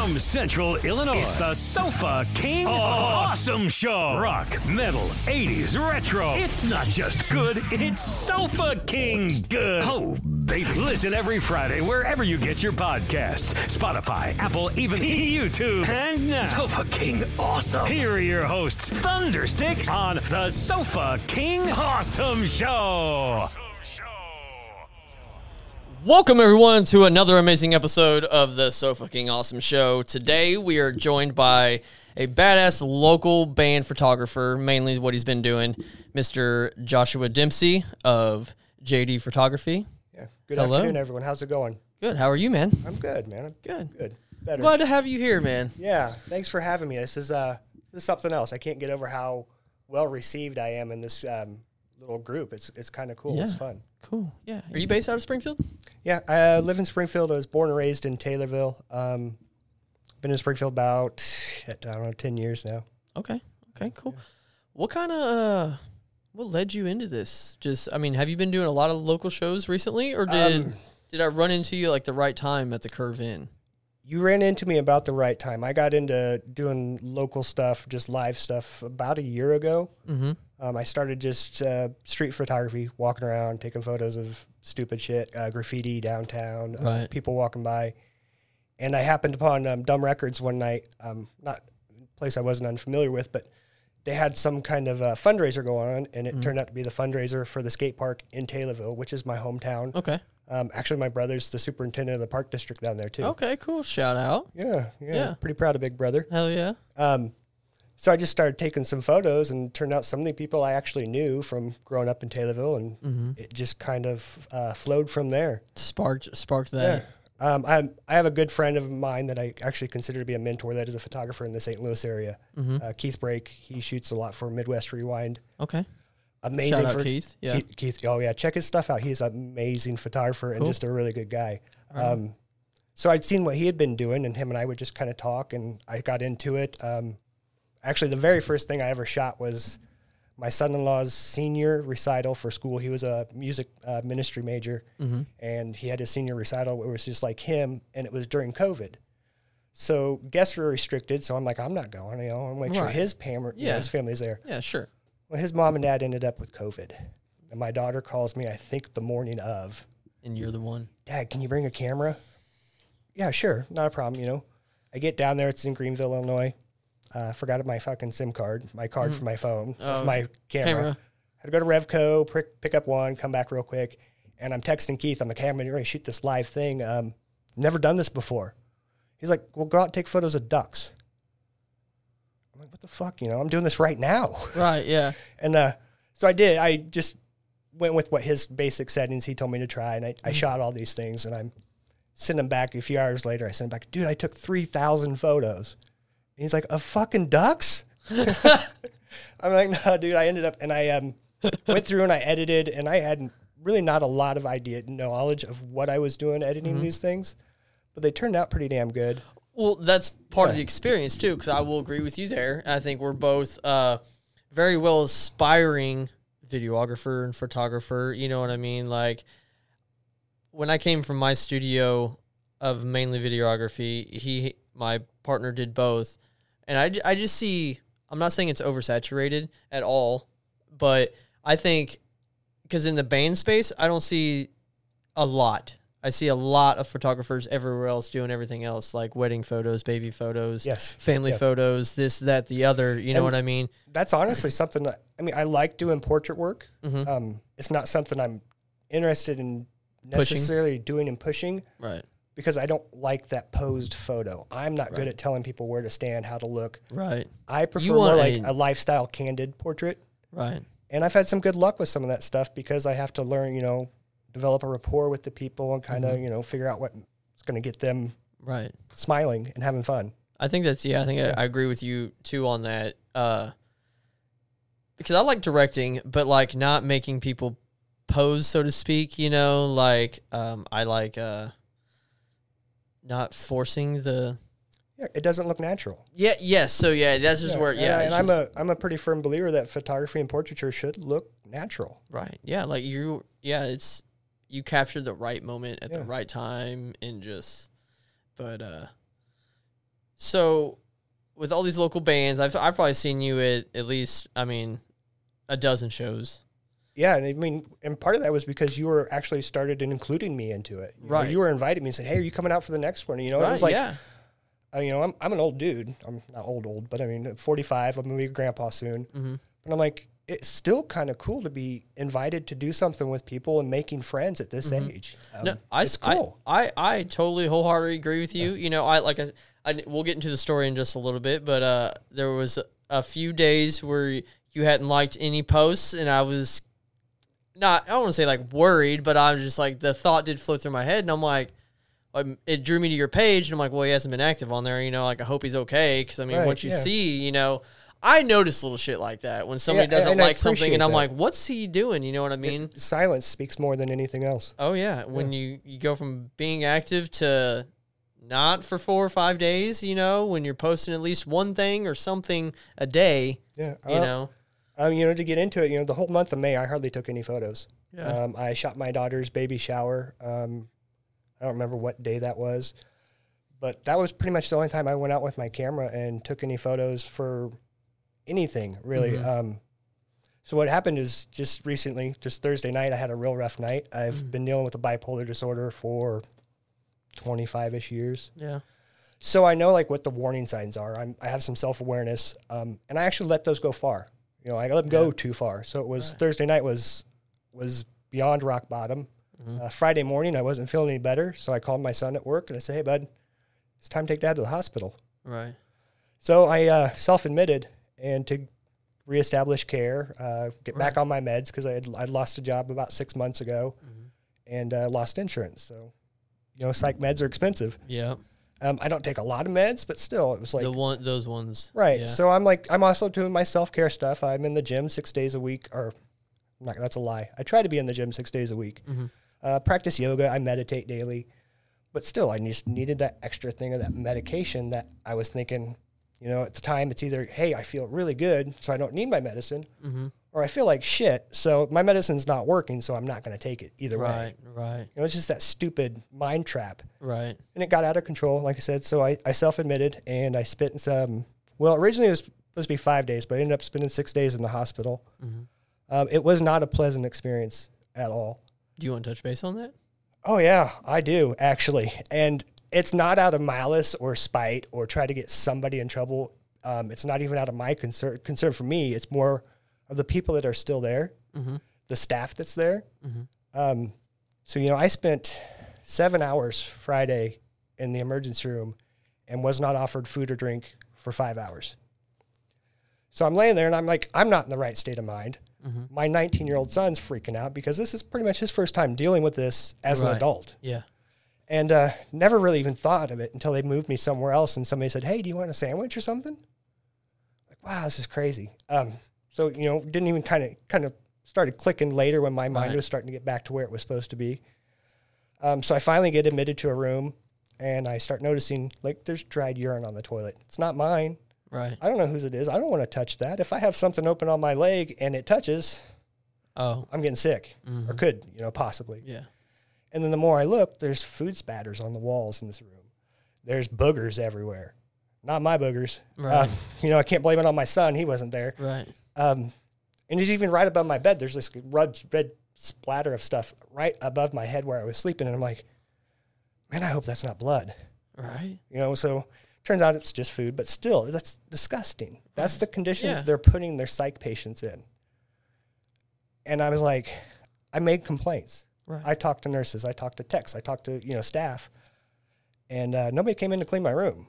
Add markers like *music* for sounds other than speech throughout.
From Central Illinois, it's the Sofa King oh. Awesome Show. Rock, metal, 80s, retro. It's not just good, it's Sofa King good. Oh, baby. Listen every Friday wherever you get your podcasts Spotify, Apple, even *laughs* YouTube. And now, Sofa King Awesome. Here are your hosts, Thundersticks, on the Sofa King Awesome Show. Welcome everyone to another amazing episode of the So Fucking Awesome Show. Today we are joined by a badass local band photographer, mainly what he's been doing, Mr. Joshua Dempsey of JD Photography. Yeah. Good Hello. afternoon, everyone. How's it going? Good. How are you, man? I'm good, man. I'm Good. good. Better. Glad to have you here, man. Yeah. Thanks for having me. This is uh, this is something else. I can't get over how well received I am in this um, little group. It's it's kind of cool. It's fun. Cool. Yeah. Are you based out of Springfield? Yeah. I uh, live in Springfield. I was born and raised in Taylorville. Um, been in Springfield about I don't know ten years now. Okay. Okay. Cool. What kind of uh, what led you into this? Just, I mean, have you been doing a lot of local shows recently, or did Um, did I run into you like the right time at the Curve Inn? You ran into me about the right time. I got into doing local stuff, just live stuff, about a year ago. Mm-hmm. Um, I started just uh, street photography, walking around, taking photos of stupid shit, uh, graffiti downtown, uh, Right. people walking by. And I happened upon um, Dumb Records one night, um, not a place I wasn't unfamiliar with, but they had some kind of uh, fundraiser going on, and it Mm-hmm. turned out to be the fundraiser for the skate park in Taylorville, which is my hometown. Okay. Um, actually, my brother's the superintendent of the park district down there too. Okay, cool. Shout out. Yeah, yeah, Yeah. pretty proud of Big Brother. Hell yeah. Um, so I just started taking some photos, and turned out some of the people I actually knew from growing up in Taylorville, and Mm-hmm. it just kind of uh, flowed from there. Sparked sparked Yeah. that. Um, I I have a good friend of mine that I actually consider to be a mentor that is a photographer in the St. Louis area. Mm-hmm. Uh, Keith Brake. He shoots a lot for Midwest Rewind. Okay. Amazing. For, Keith. Yeah. Keith, Keith. Oh yeah, check his stuff out. He's an amazing photographer and Cool. just a really good guy. Um, so I'd seen what he had been doing, and him and I would just kind of talk, and I got into it. Um, actually, the very first thing I ever shot was my son-in-law's senior recital for school. He was a music uh, ministry major, Mm-hmm. and he had his senior recital. It was just like him, and it was during COVID. So guests were restricted. So I'm like, I'm not going. You know, I want to make sure his, pam- you know, his family's there. Yeah, sure. Well, his mom and dad ended up with COVID. And my daughter calls me, I think the morning of, And you're the one. Dad, can you bring a camera? Yeah, sure. Not a problem, you know. I get down there, it's in Greenville, Illinois. Uh, forgot my fucking SIM card, my card for my phone, Oh, my camera. camera. Had to go to Revco, pick, pick up one, come back real quick. And I'm texting Keith, I'm like, hey, I'm going to shoot this live thing. Um, never done this before. He's like, well, go out and take photos of ducks. I'm like, what the fuck? You know, I'm doing this right now. *laughs* Right, yeah. And uh, so I did. I just went with what his basic settings he told me to try, and I, I shot all these things. And I'm sending them back a few hours later. I sent him back, dude. I took three thousand photos. And he's like, a fucking ducks." *laughs* I'm like, no, dude. I ended up and I um, went through and I edited, and I had really not a lot of idea knowledge of what I was doing editing these things, but they turned out pretty damn good. Well, that's part of the experience too, because I will agree with you there. I think we're both uh, very well aspiring videographer and photographer. You know what I mean? Like when I came from my studio of mainly videography, he my partner did both, and I I just see. I'm not saying it's oversaturated at all, but I think because in the band space, I don't see a lot. I see a lot of photographers everywhere else doing everything else, like wedding photos, baby photos, Yes. family Yeah. photos, this, that, the other. You know what I mean? that's honestly something that I mean I like doing portrait work. Mhm. Um, it's not something I'm interested in Pushing. necessarily doing and pushing Right. Because I don't like that posed photo. I'm not good at telling people where to stand, how to look. Right. I prefer more like a- lifestyle candid portrait. Right. And I've had some good luck with some of that stuff because I have to learn, you know, develop a rapport with the people and kind of, Mm-hmm. you know, figure out what's going to get them Right. smiling and having fun. I think that's yeah. I think I, I agree with you too on that. Uh, because I like directing, but like not making people pose, so to speak. You know, like um, I like uh, not forcing the. Yeah, it doesn't look natural. Yeah. Yes. So yeah, that's just Yeah, where yeah. I, and I'm a I'm a pretty firm believer that photography and portraiture should look natural. right. Yeah. Like you. Yeah. It's you captured the right moment at the right time and just. But uh, So, with all these local bands, I've I've probably seen you at at least, I mean, a dozen shows. Yeah, and I mean, and part of that was because you were actually started in including me into it. You know, Right. you were inviting me and said, "Hey, are you coming out for the next one?" You know, it was like, yeah. uh, you know, I'm I'm an old dude. I'm not old old, but I mean, 45. I'm gonna be a grandpa soon. Mm-hmm. But I'm like, it's still kind of cool to be invited to do something with people and making friends at this age. Um, Mm-hmm. No, I, it's cool. I, I, totally wholeheartedly agree with you. You know, I like I, I we'll get into the story in just a little bit, but uh, there was a few days where you hadn't liked any posts, and I was not. I don't want to say like worried, but I was just like the thought did flow through my head, and I'm like. um, It drew me to your page, and I'm like, well, he hasn't been active on there. You know, like I hope he's okay. Because I mean, Right, once you yeah. see, you know, I notice little shit like that when somebody Yeah, doesn't and I like something, and I'm that. like, what's he doing? You know what I mean? Silence speaks more than anything else. Oh yeah, when you you go from being active to not for four or five days, you know, when you're posting at least one thing or something a day, Yeah, you uh, know. Um, you know, to get into it, you know, the whole month of May, I hardly took any photos. Yeah. Um, I shot my daughter's baby shower. Um, I don't remember what day that was, but that was pretty much the only time I went out with my camera and took any photos for anything really. Mhm. Um, so what happened is just recently, just Thursday night, I had a real rough night. I've Mm. been dealing with a bipolar disorder for 25 ish years. Yeah. So I know like what the warning signs are. I'm, I have some self awareness, um, and I actually let those go far. You know, I let them go too far. So it was Right. Thursday night was was beyond rock bottom. Mhm. Uh, Friday morning, I wasn't feeling any better, so I called my son at work and I said, "Hey, bud, it's time to take dad to the hospital." Right. So I uh, self admitted and to reestablish care, uh, get back on my meds because I had I'd lost a job about six months ago Mhm. and uh, lost insurance. So you know, psych meds are expensive. Yeah. Um, I don't take a lot of meds, but still, it was like the one those ones. Right. Yeah. So I'm like, I'm also doing my self care stuff. I'm in the gym six days a week, or not, that's a lie. I try to be in the gym six days a week. Mhm. Uh, practice yoga. I meditate daily, but still, I just needed that extra thing of that medication that I was thinking. You know, at the time, it's either hey, I feel really good, so I don't need my medicine, mm-hmm. Or I feel like shit, so my medicine's not working, so I'm not going to take it either way. Right. Right. It was just that stupid mind trap Right. and it got out of control, like I said. So I, I self admitted and I spent some. Well, originally it was supposed to be five days, but I ended up spending six days in the hospital. Mhm. Um, it was not a pleasant experience at all. Do you want to touch base on that? Oh yeah, I do actually, and it's not out of malice or spite or try to get somebody in trouble. Um, it's not even out of my concern. Concern for me, it's more of the people that are still there, Mm-hmm. the staff that's there. Mhm. Um, so you know, I spent seven hours Friday in the emergency room and was not offered food or drink for five hours. So I'm laying there and I'm like, I'm not in the right state of mind. Mhm. My 19 year old son's freaking out because this is pretty much his first time dealing with this as an adult Yeah. and uh, never really even thought of it until they moved me somewhere else and somebody said, "Hey, do you want a sandwich or something?" Like, wow, this is crazy. Um, so you know, didn't even kind of kind of started clicking later when my mind Right. was starting to get back to where it was supposed to be. Um, so I finally get admitted to a room, and I start noticing like there's dried urine on the toilet. It's not mine. Right. I don't know whose it is. I don't want to touch that. If I have something open on my leg and it touches, Oh. I'm getting sick, or Mhm. could you know possibly. Yeah. And then the more I look, there's food spatters on the walls in this room. There's boogers everywhere. Not my boogers. Right. Uh, you know, I can't blame it on my son. He wasn't there. Right. Um, and he's even right above my bed. There's this red, red splatter of stuff right above my head where I was sleeping. And I'm like, man, I hope that's not blood. Right. You know, so turns out it's just food, but still, that's disgusting. That's the conditions Yeah. they're putting their psych patients in. And I was like, I made complaints. Right. I talked to nurses, I talked to techs, I talked to you know staff, and uh, nobody came in to clean my room.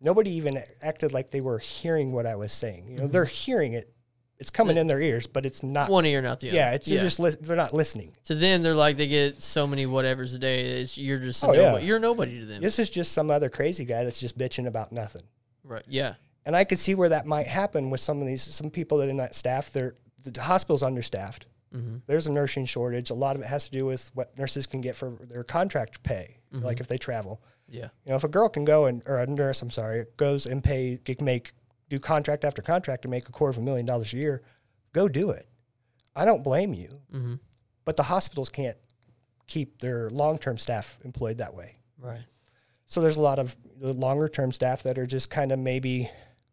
Nobody even acted like they were hearing what I was saying. You know, Mm-hmm. they're hearing it; it's coming in their ears, but it's not. One ear, not the other. yeah, it's they're just lis- they're not listening. to them. They're like they get so many whatevers a day. It's, you're just Oh, yeah. nobody. You're nobody to them. This is just some other crazy guy that's just bitching about nothing. Right. Yeah. And I could see where that might happen with some of these some people that in that staff. They're the hospital's understaffed. Mhm. There's a nursing shortage. A lot of it has to do with what nurses can get for their contract pay, like if they travel. Yeah. You know, if a girl can go and or a nurse, I'm sorry, goes and pay, can make do contract after contract and make a quarter of a million dollars a year, go do it. I don't blame you, Mm-hmm. but the hospitals can't keep their long term staff employed that way. Right. So there's a lot of the longer term staff that are just kind of maybe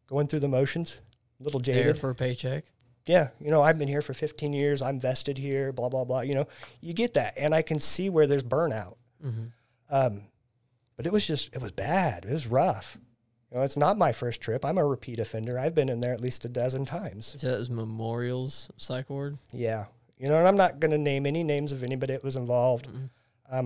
going through the motions, a little There jaded. for a paycheck. yeah, you know, I've been here for 15 years. I'm vested here, blah, blah, blah. You know, you get that. And I can see where there's burnout. Um, but it was just, it was bad. It was rough. You know, it's not my first trip. I'm a repeat offender. I've been in there at least a dozen times. So that was Memorials Psych Ward. Yeah. You know, and I'm not going to name any names of anybody that was involved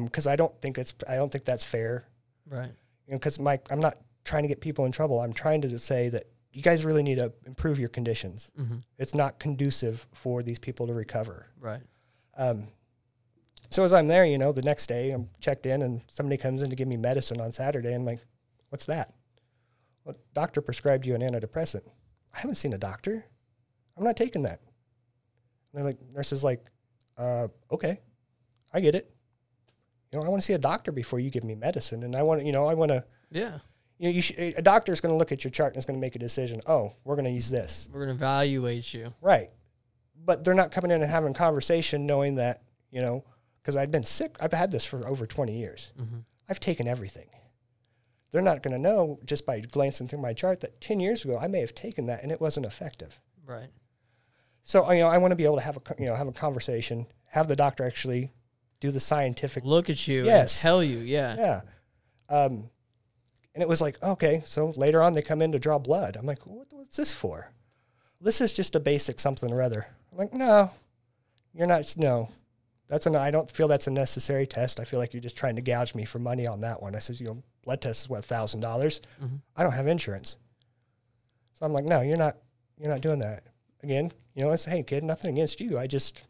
because I don't think it's, I don't think that's fair. Right. You know, because my, I'm not trying to get people in trouble. I'm trying to say that you guys really need to improve your conditions. It's not conducive for these people to recover. Right. Um, so as I'm there, you know, the next day I'm checked in and somebody comes in to give me medicine on Saturday. And I'm like, what's that? Well, doctor prescribed you an antidepressant. I haven't seen a doctor. I'm not taking that. And they're like, nurse is like, uh, okay, I get it. You know, I want to see a doctor before you give me medicine. And I want to, you know, I want to, Yeah. you know, you sh- a doctor's going to look at your chart and is going to make a decision. Oh, we're going to use this. We're gonna evaluate you. Right. But they're not coming in and having a conversation knowing that, you know, because I've been sick. I've had this for over 20 years. I've taken everything. They're not going to know just by glancing through my chart that 10 years ago I may have taken that and it wasn't effective. Right. So, you know, I want to be able to have a, you know, have a conversation, have the doctor actually do the scientific Look at you Yes. and tell you. Yeah. yeah. Um, and it was like, okay, so later on they come in to draw blood. I'm like, what, what's this for? This is just a basic something or other. I'm like, no, you're not. No, that's an. I don't feel that's a necessary test. I feel like you're just trying to gouge me for money on that one. I said, you know, blood test is what thousand dollars. Mm-hmm. I don't have insurance, so I'm like, no, you're not. You're not doing that. Again, you know, I say, hey kid, nothing against you. I just,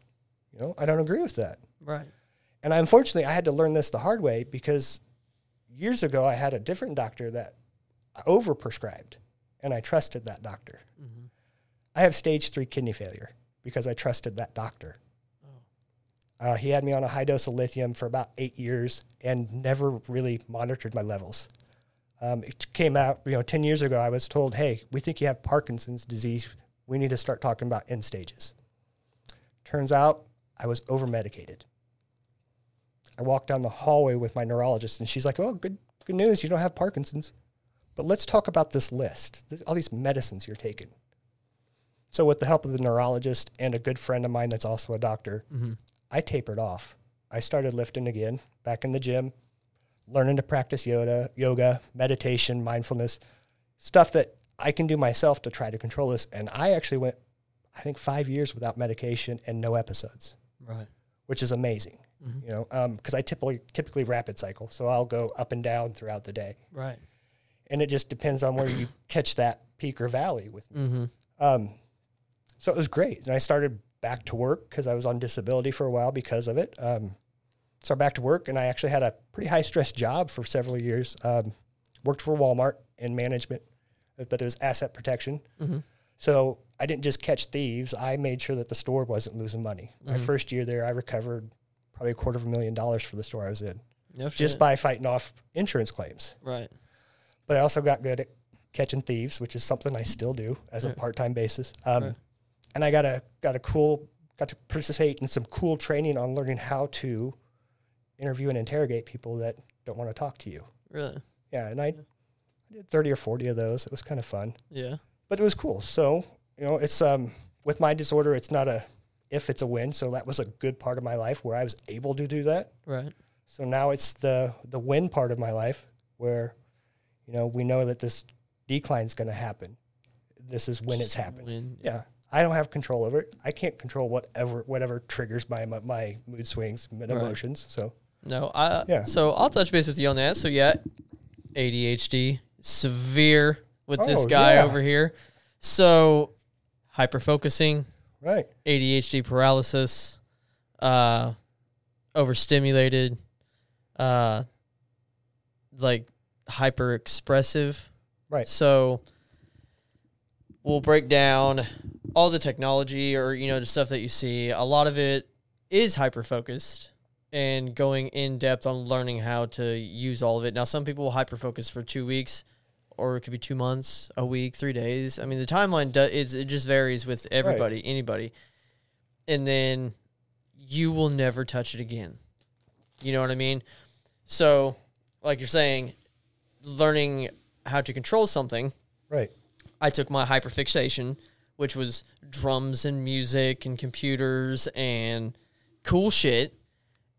you know, I don't agree with that. Right. And I, unfortunately, I had to learn this the hard way because years ago I had a different doctor that overprescribed, and I trusted that doctor. Mm-hmm. I have stage three kidney failure because I trusted that doctor. Uh, he had me on a high dose of lithium for about eight years and never really monitored my levels. Um, it came out, you know, 10 years ago, I was told, hey, we think you have Parkinson's disease. We need to start talking about end stages. Turns out I was over medicated. I walked down the hallway with my neurologist, and she's like, "Oh, good, good news. You don't have Parkinson's, but let's talk about this list. This, all these medicines you're taking." So, with the help of the neurologist and a good friend of mine that's also a doctor, I tapered off. I started lifting again, back in the gym, learning to practice yoga, yoga, meditation, mindfulness, stuff that I can do myself to try to control this. And I actually went, I think, five years without medication and no episodes Right. which is amazing. Mm-hmm. You know, um, because I typically typically rapid cycle, so I'll go up and down throughout the day, Right. and it just depends on where you *coughs* catch that peak or valley with me. Mm-hmm. Um, so it was great, and I started back to work because I was on disability for a while because of it. Um, so back to work, and I actually had a pretty high stress job for several years. Um, worked for Walmart in management, but it was asset protection. So I didn't just catch thieves. I made sure that the store wasn't losing money. My first year there, I recovered probably a quarter of a million dollars for the store I was in No just by fighting off insurance claims. Right. But I also got good at catching thieves, which is something I still do as a part-time basis. Um, Right. And I got a got a cool got to participate in some cool training on learning how to interview and interrogate people that don't want to talk to you. Really. Yeah, and I, I did thirty or forty of those. It was kind of fun Yeah. but it was cool. So you know, it's um with my disorder, it's not a if it's a win. So that was a good part of my life where I was able to do that. Right. So now it's the the win part of my life where, you know, we know that this decline is going to happen. This is when it's happened. When, Yeah, I don't have control over it. I can't control whatever whatever triggers my my, my mood swings and Right. emotions. So No, I Yeah. so I'll touch base with you on that. So yeah, ADHD severe with this Oh, guy yeah. over here. So hyper focusing, right, ADHD paralysis, uh overstimulated, uh like hyper expressive. right, So we'll break down all the technology or you know the stuff that you see. A lot of it is hyper focused and going in depth on learning how to use all of it. Now some people will hyper focus for 2 weeks or it could be 2 months, a week, 3 days. I mean the timeline does it's, it just varies with everybody, anybody. And then you will never touch it again. You know what I mean? So, like you're saying, learning how to control something, Right. I took my hyperfixation, which was drums and music and computers and cool shit,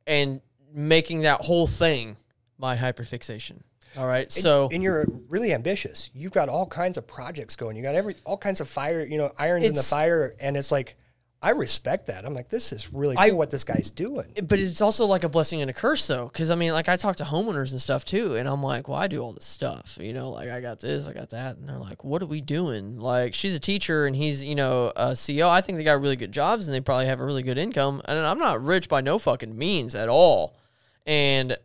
and making that whole thing my hyperfixation. All right. So and you're really ambitious. You've got all kinds of projects going. You got every all kinds of fire, you know, irons in the fire, and it's like I respect that. I'm like, this is really cool I- what this guy's doing. but it's also like a blessing and a curse though because i mean like i talk to homeowners and stuff too and i'm like well i do all this stuff you know like i got this i got that and they're like what are we doing like she's a teacher and he's you know a ceo i think they got really good jobs and they probably have a really good income and i'm not rich by no fucking means at all and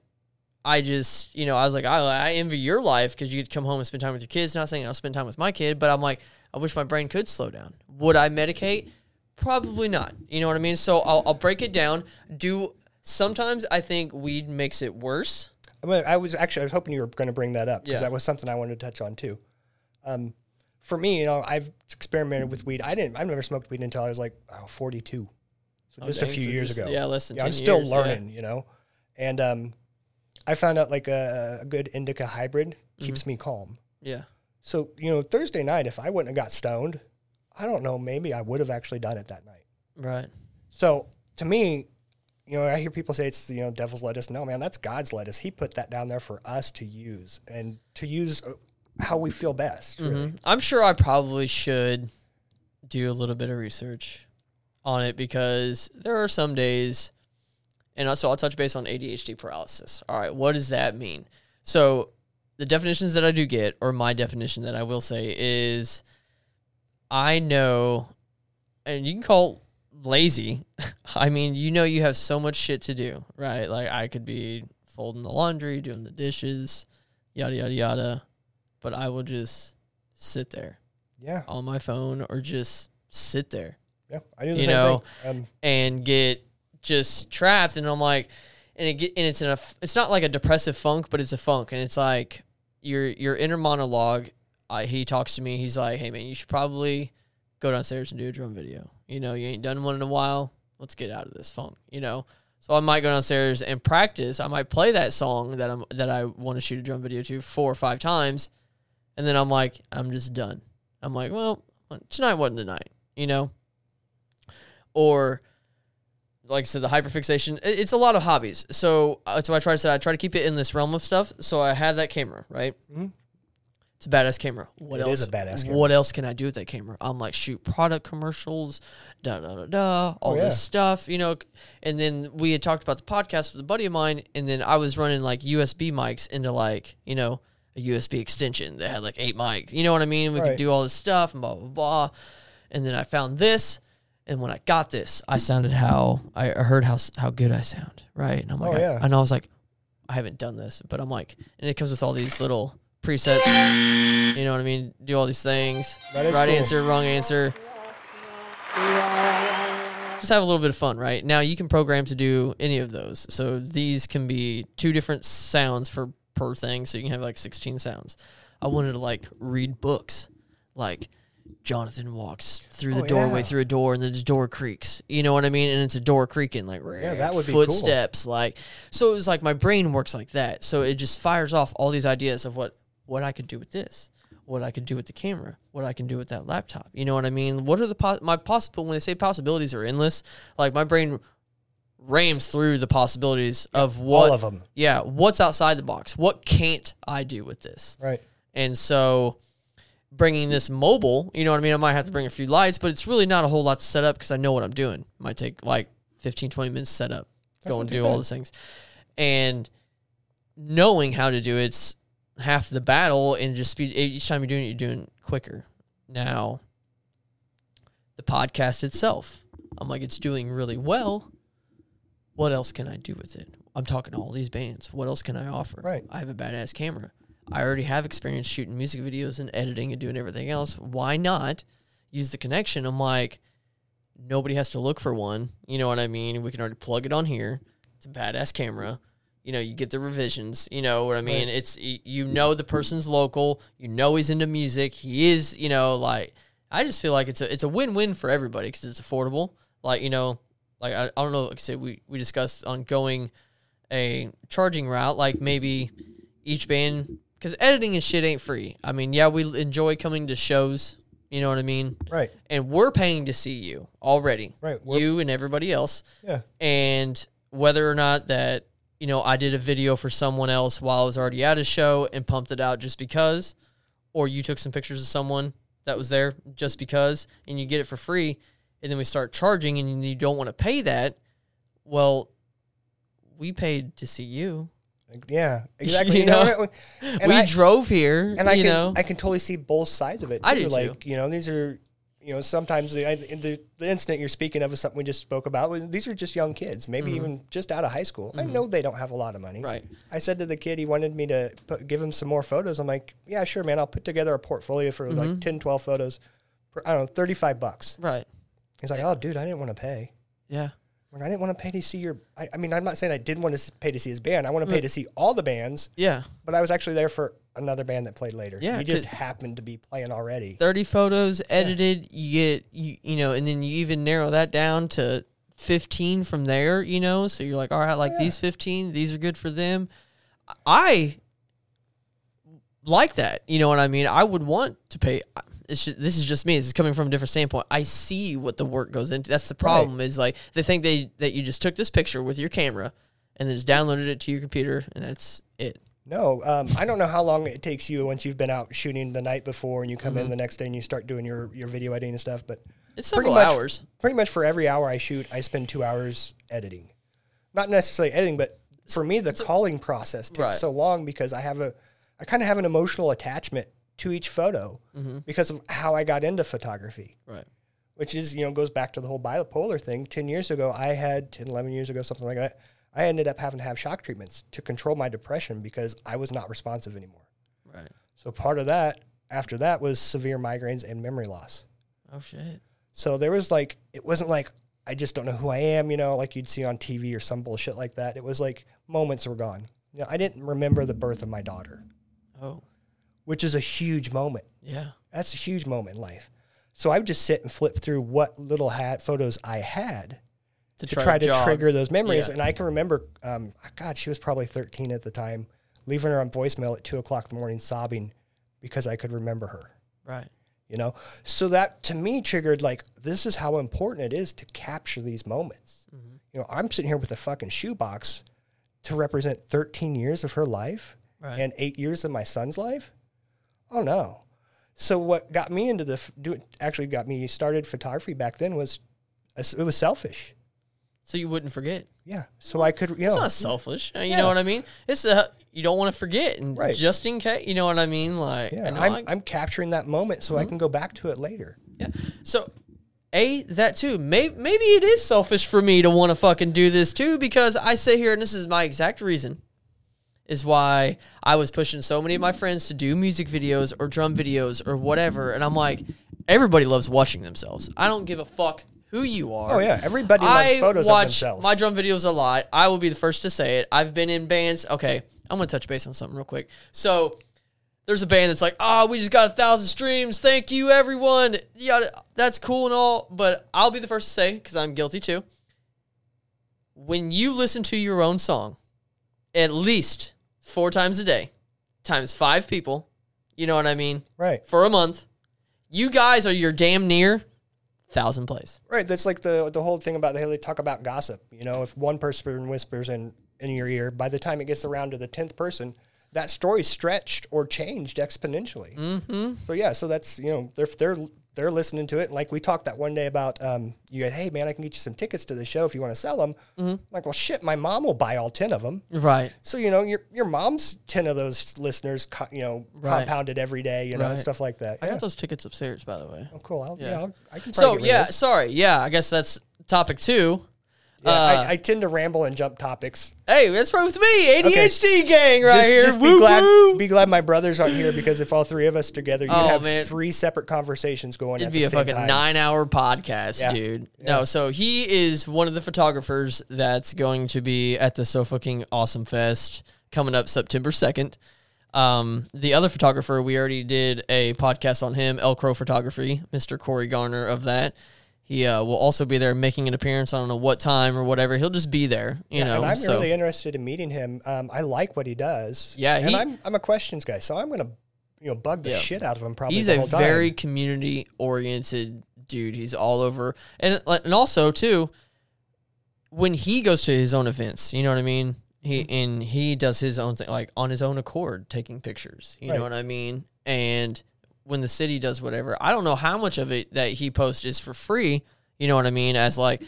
I just, you know, I was like, I, I envy your life because you could come home and spend time with your kids. Not saying I'll spend time with my kid, but I'm like, I wish my brain could slow down. Would I medicate? Probably not. You know what I mean? So I'll, I'll break it down. Do sometimes I think weed makes it worse. I, mean, I was actually I was hoping you were going to bring that up because Yeah. that was something I wanted to touch on too. Um, for me, you know, I've experimented with weed. I didn't. I've never smoked weed until I was like oh, 42, so just a dang, few so years just- ago. yeah, less than I'm 10 still years, yeah. learning, you know, and um, I found out like a, a good indica hybrid keeps Mm-hmm. me calm. Yeah. So you know, Thursday night, if I wouldn't have got stoned, I don't know, maybe I would have actually done it that night. Right. So to me, you know, I hear people say it's you know devil's lettuce. No, man, that's God's lettuce. He put that down there for us to use and to use uh, how we feel best. Really. Mhm. I'm sure I probably should do a little bit of research on it because there are some days, and also I'll touch base on ADHD paralysis. All right, what does that mean? So, the definitions that I do get, or my definition that I will say, is I know, and you can call lazy. *laughs* I mean, you know, you have so much shit to do, right? Like, I could be folding the laundry, doing the dishes, yada, yada, yada. But I will just sit there Yeah, on my phone or just sit there yeah, I do the You same know, thing. Um, and get just trapped. And I'm like, and it get, and it's in a, it's not like a depressive funk, but it's a funk. And it's like your, your inner monologue. I, he talks to me. He's like, Hey man, you should probably go downstairs and do a drum video. You know, you ain't done one in a while. Let's get out of this funk, you know? So I might go downstairs and practice. I might play that song that I'm, that I want to shoot a drum video to four or five times. And then I'm like, I'm just done. I'm like, well, tonight wasn't the night, you know? Or, like I said, the hyperfixation. it- It's a lot of hobbies. So uh, that's what I try to say. I try to keep it in this realm of stuff. So I had that camera, right? Mhm. It's a badass camera. What It else? is a badass camera. What else can I do with that camera? I'm like shoot product commercials, da da da da, all Oh, yeah. this stuff, you know. And then we had talked about the podcast with a buddy of mine, and then I was running like USB mics into like you know a USB extension that had like eight mics. You know what I mean? We Right. could do all this stuff and blah blah blah. And then I found this, and when I got this, I sounded how I heard how how good I sound, right? And I'm like, Oh, yeah. and I was like, I haven't done this, but I'm like, and it comes with all these little presets. You know what I mean? Do all these things. That is right cool. answer, wrong answer. Just have a little bit of fun, right? Now you can program to do any of those. So these can be two different sounds for per thing. So you can have like 16 sounds. I wanted to like read books, like Jonathan walks through the Oh, doorway yeah. through a door and then the door creaks. You know what I mean? And it's a door creaking, like Yeah, that would be cool. footsteps, like so. It was like my brain works like that. So it just fires off all these ideas of what what I could do with this, what I could do with the camera, what I can do with that laptop. You know what I mean? What are the pos- my possible when they say possibilities are endless? Like my brain rams through the possibilities of what all of them, yeah, what's outside the box? What can't I do with this? right? And so bringing this mobile, you know what I mean? I might have to bring a few lights, but it's really not a whole lot to set up because I know what I'm doing. It might take like 15, 20 minutes to set up, That's go and do all bad. those things. And knowing how to do it's half the battle and just speed each time you're doing it, you're doing quicker. Now, the podcast itself, I'm like, it's doing really well. What else can I do with it? I'm talking to all these bands. What else can I offer? Right. I have a badass camera. I already have experience shooting music videos and editing and doing everything else. Why not use the connection? I'm like, nobody has to look for one. You know what I mean? We can already plug it on here. It's a badass camera. You know, you get the revisions. You know what I mean? It's you know the person's local. You know he's into music. He is. You know, like I just feel like it's a it's a win win for everybody because it's affordable. Like you know, like I, I don't know. Like I said, we we discussed on going a charging route. Like maybe each band because editing and shit ain't free. I mean, yeah, we enjoy coming to shows. You know what I mean? Right. And we're paying to see you already. Right, You and everybody else. Yeah. And whether or not that, you know, I did a video for someone else while I was already at a show and pumped it out just because, or you took some pictures of someone that was there just because and you get it for free, and then we start charging and you don't want to pay that, well, we paid to see you. Yeah. *laughs* Exactly. You You know, know? we I, drove here, and I you can know. I can totally see both sides of it. Too. I do too. Like you know, these are you know sometimes the, the the incident you're speaking of is something we just spoke about. These are just young kids, maybe even just out of high school. I know they don't have a lot of money. Mm-hmm. Right. I said to the kid he wanted me to put, give him some more photos. I'm like, yeah, sure, man. I'll put together a portfolio for Mm-hmm. like 10, 12 photos. For, I don't know, 35 bucks. right. He's like, oh, dude, I didn't want to pay. Yeah. Like, I didn't want to pay to see your. I, I mean, I'm not saying I didn't want to pay to see his band. I want to pay mm. to see all the bands, Yeah. but I was actually there for another band that played later. Yeah, he just happened to be playing already. 30 photos edited you get you you know and then you even narrow that down to 15 from there you know so you're like all right like Yeah. these 15 these are good for them i like that you know what i mean i would want to pay it's ju- this is just me this is coming from a different standpoint i see what the work goes into that's the problem is like they think they that you just took this picture with your camera and then just downloaded it to your computer and that's it No, um, I don't know how long it takes you once you've been out shooting the night before and you come Mm-hmm. in the next day and you start doing your, your video editing and stuff. But it's pretty several much, hours Pretty much for every hour I shoot, I spend two hours editing. Not necessarily editing, but for me, the calling process takes Right. so long because I have a, I kind of have an emotional attachment to each photo Mm-hmm. because of how I got into photography. right. Which is you know goes back to the whole bipolar thing. 10 years ago i had 10 11 years ago something like that i ended up having to have shock treatments to control my depression because i was not responsive anymore. Right. So part of that after that was severe migraines and memory loss. Oh shit. So there was like it wasn't like i just don't know who i am you know like you'd see on tv or some bullshit like that. It was like moments were gone. You know, i didn't remember the birth of my daughter. Oh which is a huge moment yeah that's a huge moment in life so i would just sit and flip through what little hat photos i had to try, to jog. trigger those memories. Yeah. And I can remember, um, God, she was probably 13 at the time, leaving her on voicemail at two o'clock in the morning, sobbing because I could remember her. right You know, so that to me triggered like this is how important it is to capture these moments. Mm-hmm. You know, I'm sitting here with a fucking shoebox to represent 13 years of her life Right. and eight years of my son's life. Oh no! So what got me into the do actually got me started photography back then was it was selfish. so you wouldn't forget. Yeah. So I could, you It's not selfish. You Yeah. know what I mean? It's a you don't want to forget, and Right. just in case, you know what I mean. Like, yeah, I know I'm, I- I'm capturing that moment so I Mm-hmm. can go back to it later. yeah. So, a that too. Maybe maybe it is selfish for me to want to fucking do this too because I sit here and this is my exact reason. Is why I was pushing so many of my friends to do music videos or drum videos or whatever, and I'm like, everybody loves watching themselves. I don't give a fuck who you are. Oh yeah, everybody loves I photos watch of themselves. my drum videos a lot. I will be the first to say it. I've been in bands. Okay, I'm gonna touch base on something real quick. So there's a band that's like, oh, we just got a thousand streams. Thank you, everyone. Yeah, that's cool and all, but I'll be the first to say because I'm guilty too. When you listen to your own song, at least four times a day, times five people, you know what I mean, right, for a month, you guys are your damn near thousand plays. right. That's like the the whole thing about they they talk about gossip. You know, if one person whispers in in your ear, by the time it gets around to the tenth person, that story's stretched or changed exponentially. Mm-hmm. So yeah, so that's you know they're they're they're listening to it. Like we talked that one day about um, you go, hey man, I can get you some tickets to the show if you want to sell them. Mm-hmm. like, well, shit, my mom will buy all ten of them. Right. So you know, your your mom's ten of those listeners, co- you know, Right. compounded every day, you know, Right. stuff like that. I Yeah. got those tickets upstairs, by the way. Oh, cool. I'll, yeah. Yeah. I'll, I can. So probably get rid of yeah, sorry, yeah. I guess that's topic two. Yeah, uh, I, I tend to ramble and jump topics. Hey, that's right with me, ADHD gang right just, here. just Woo be glad, woo. be glad my brothers aren't here because if all three of us together, you'd Oh, have man. three separate conversations going. It'd be a fucking time. nine-hour podcast, Yeah. dude. No, so he is one of the photographers that's going to be at the Sofa King Awesome Fest coming up September second. Um, the other photographer, we already did a podcast on him, El Crow Photography, Mr. Corey Garner of that. He uh, will also be there making an appearance. I don't know what time or whatever. He'll just be there. You know. and I'm so really interested in meeting him. Um, I like what he does. Yeah, and he- I'm I'm a questions guy, so I'm gonna you know bug the Yeah. shit out of him. Probably he's the a time. very community oriented dude. He's all over, and and also too, when he goes to his own events, you know what I mean. He Mm-hmm. and he does his own thing, like on his own accord, taking pictures. You Right. know what I mean. And when the city does whatever, I don't know how much of it that he posts is for free. You know what I mean? As like.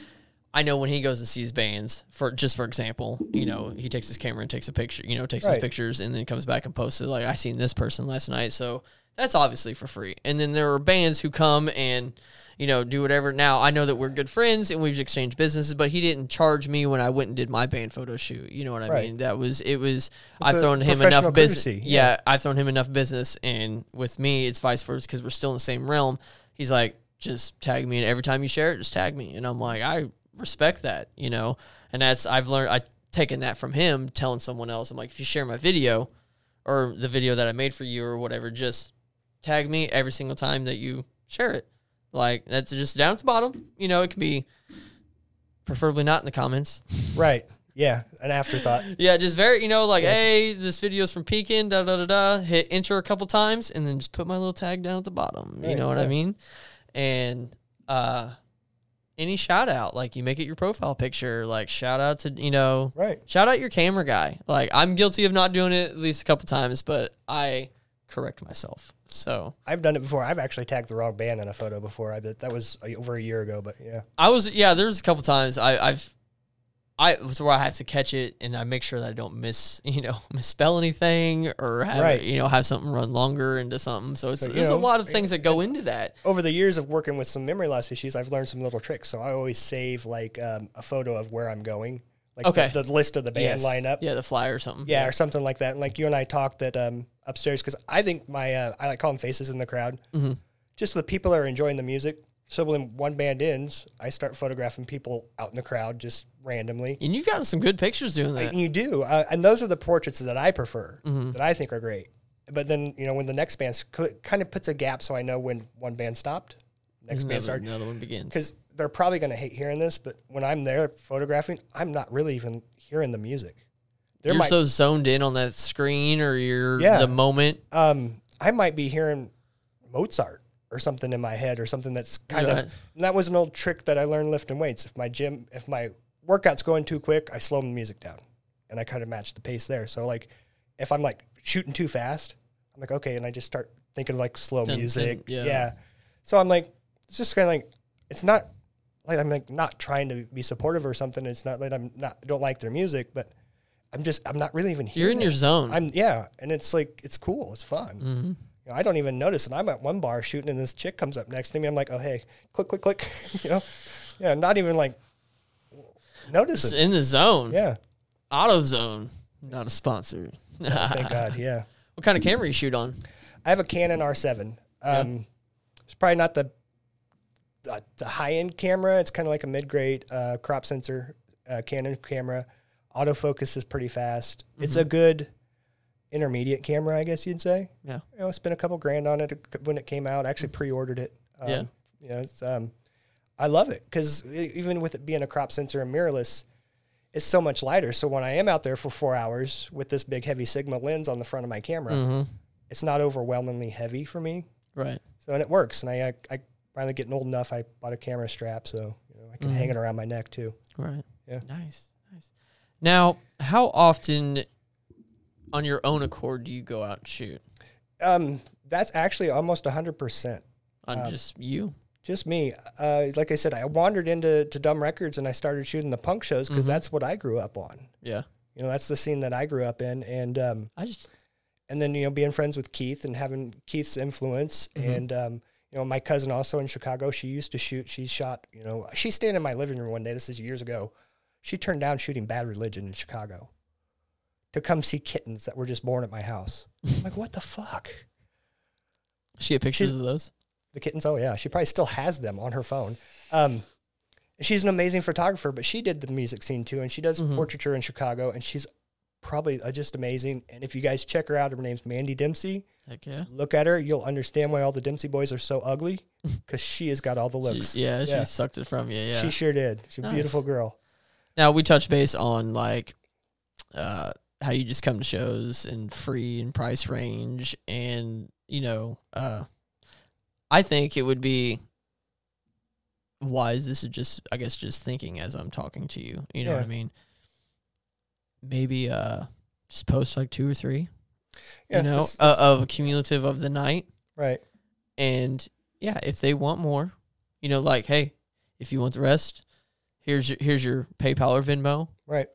I know when he goes to see his bands, for just for example, you know, he takes his camera and takes a picture, you know, takes his pictures and then comes back and posts it like I seen this person last night. So that's obviously for free. And then there are bands who come and, you know, do whatever. Now I know that we're good friends and we've exchanged businesses, but he didn't charge me when I went and did my band photo shoot. You know what I Right. mean? That was it was I've thrown him enough business. Yeah. yeah. I've thrown him enough business and with me it's vice versa because we're still in the same realm. He's like, just tag me and every time you share it, just tag me. And I'm like, I respect that, you know? And that's I've learned I taken that from him telling someone else. I'm like, if you share my video or the video that I made for you or whatever, just tag me every single time that you share it. Like that's just down at the bottom. You know, it can be preferably not in the comments. *laughs* right. Yeah, an afterthought. yeah, just very, you know, like, hey, this video's from Pekin, da da da da. Hit enter a couple times and then just put my little tag down at the bottom. You Right, know what I mean? And uh any shout out, like you make it your profile picture, like shout out to, you know, Right. shout out your camera guy. Like I'm guilty of not doing it at least a couple times, but I correct myself. So I've done it before. I've actually tagged the wrong band in a photo before. I that was over a year ago, but yeah. I was yeah. There's a couple times I, I've I it's where I have to catch it and I make sure that I don't miss *laughs* you know misspell anything or have Right. you know have something run longer into something. So it's So, there's a lot of things that go into that. Over the years of working with some memory loss issues, I've learned some little tricks. So I always save like um, a photo of where I'm going, like the- Okay. the, list of the band Yes. lineup. Yeah, the flyer or something. Yeah, or something like that. And like you and I talked at um, upstairs because I think my uh, I like call them faces in the crowd. Mm-hmm. Just the people that are enjoying the music. So when one band ends, I start photographing people out in the crowd just randomly. And you've gotten some good pictures doing that. And you do, uh, and those are the portraits that I prefer, Mm-hmm. that I think are great. But then you know when the next band kind of puts a gap, so I know when one band stopped, next band Another, started another one begins. because they're probably going to hate hearing this. But when I'm there photographing, I'm not really even hearing the music. There You're might so zoned in on that screen or you're Yeah. the moment. um, I might be hearing Mozart or something in my head or something that's kind Right. of. And that was an old trick that I learned lifting weights. If my gym, if my workout's going too quick, I slow the music down, and I kind of match the pace there. So like, if I'm like shooting too fast, I'm like okay, and I just start thinking of like slow music. yeah. yeah. So I'm like, it's just kind of like, it's not like I'm like not trying to be supportive or something. It's not like I'm not don't like their music, but I'm just I'm not really even here. You're in your it. zone. I'm yeah, and it's like it's cool, it's fun. Mm-hmm. You know, I don't even notice, and I'm at one bar shooting, and this chick comes up next to me. I'm like, oh hey, click, click, click. *laughs* you know, yeah, not even like It's notice it. in the zone. Yeah, Auto Zone, not a sponsor. thank God. Yeah, *laughs* what kind of camera you shoot on? I have a Canon R7. Um, It's probably not the the, the high end camera. It's kind of like a mid grade uh, crop sensor uh, Canon camera. Autofocus is pretty fast. It's Mm-hmm. a good intermediate camera, I guess you'd say. Yeah. you know, spent a couple grand on it when it came out. I actually pre-ordered it. Um, Yeah. you know, it's, um, I love it because even with it being a crop sensor and mirrorless, it's so much lighter. So when I am out there for four hours with this big heavy Sigma lens on the front of my camera, Mm-hmm. it's not overwhelmingly heavy for me. Right. So and it works. And I, I, I finally getting old enough. I bought a camera strap, so you know I can hang it around my neck too. Right. Yeah. Nice. Nice. Now, how often on your own accord do you go out and shoot? Um, that's actually almost hundred percent. On Um, just you? just me. Uh, like I said, I wandered into to Dumb Records and I started shooting the punk shows because that's what I grew up on. Yeah. You know, that's the scene that I grew up in, and um, I just and then you know being friends with Keith and having Keith's influence, and um, you know my cousin also in Chicago. She used to shoot. She shot. You know, she stayed in my living room one day. This is years ago. She turned down shooting Bad Religion in Chicago to come see kittens that were just born at my house. I'm like, what the fuck? she get pictures She's- of those. The kittens, oh yeah, she probably still has them on her phone. Um, she's an amazing photographer, but she did the music scene too, and she does portraiture in Chicago, and she's probably uh, just amazing. And if you guys check her out, her name's Mandy Dempsey. Heck yeah. Look at her, you'll understand why all the Dempsey boys are so ugly. *laughs* because she has got all the She- looks. yeah, she sucked it from you. Yeah. She sure did. She's a Nice. beautiful girl. Now we touch base on like uh how you just come to shows and free and price range and you know uh I think it would be wise this is just I guess just thinking as I'm talking to you. You know what I mean? Maybe uh just post like two or three, Yeah, you know, this- uh, this- of cumulative of the night right. and yeah, if they want more, you know, like, hey, if you want the rest, here's your here's your PayPal or Venmo, Right.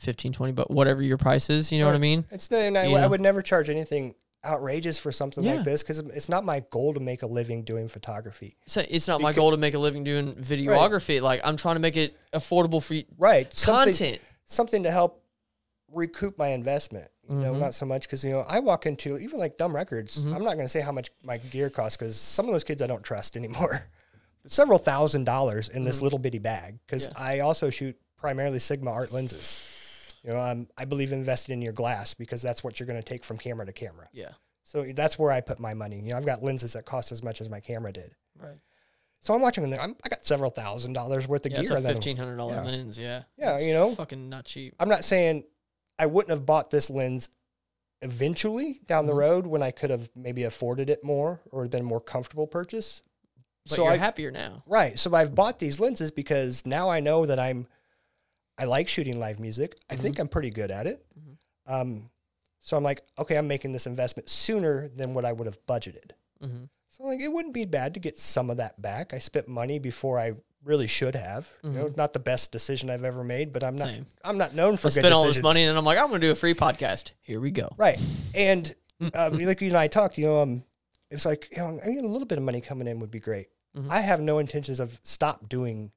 15, 20, but whatever your price is, you know what I mean? It's the, I, I would never charge anything outrageous for something Yeah. like this because it's not my goal to make a living doing photography. So it's not my goal to make a living doing videography. Like I'm trying to make it affordable for you. Right. Content. something to help recoup my investment. You know, Mhm. not so much because you know I walk into even like dumb records. Mm-hmm. I'm not going to say how much my gear costs because some of those kids I don't trust anymore. *laughs* But several thousand dollars in this little bitty bag because Mm-hmm. Yeah. I also shoot primarily Sigma art lenses. You know, um, I believe invested in your glass because that's what you're going to take from camera to camera. Yeah. So that's where I put my money. You know, I've got lenses that cost as much as my camera did. Right. So I'm watching them. I'm, I got several thousand dollars worth of Yeah, gear. fifteen hundred dollar yeah. lens. Yeah. Yeah, It's you know. fucking not cheap. I'm not saying I wouldn't have bought this lens eventually down the Mhm. road when I could have maybe afforded it more or been a more comfortable purchase. But so you're I happier now. right. So I've bought these lenses because now I know that I'm I like shooting live music. I think I'm pretty good at it. Mhm. Um, so I'm like, okay, I'm making this investment sooner than what I would have budgeted. Mm-hmm. So like it wouldn't be bad to get some of that back. I spent money before I really should have. You know, not the best decision I've ever made, but I'm not Same. I'm not known for I good spent all this money and I'm like, I'm gonna do a free podcast. Here we go. Right. And um, *laughs* like you and I talked, you know, um, it's like, you know, I mean, a little bit of money coming in would be great. Mhm. I have no intentions of stop doing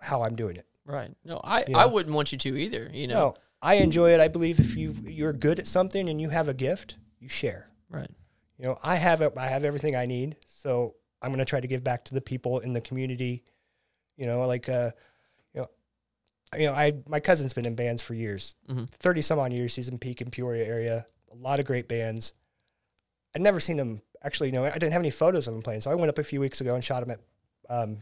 how I'm doing it. Right. No, I, You I wouldn't want you to either. You know. No, I enjoy it. I believe if you you're good at something and you have a gift, you share. Right. You know, I have it. I have everything I need, so I'm going to try to give back to the people in the community. You know, like uh, you know, you know, I my cousin's been in bands for years, Mhm. thirty some odd years. He's in Pekin Peoria area. A lot of great bands. I'd never seen him. Actually, you know, I didn't have any photos of him playing, so I went up a few weeks ago and shot him at um,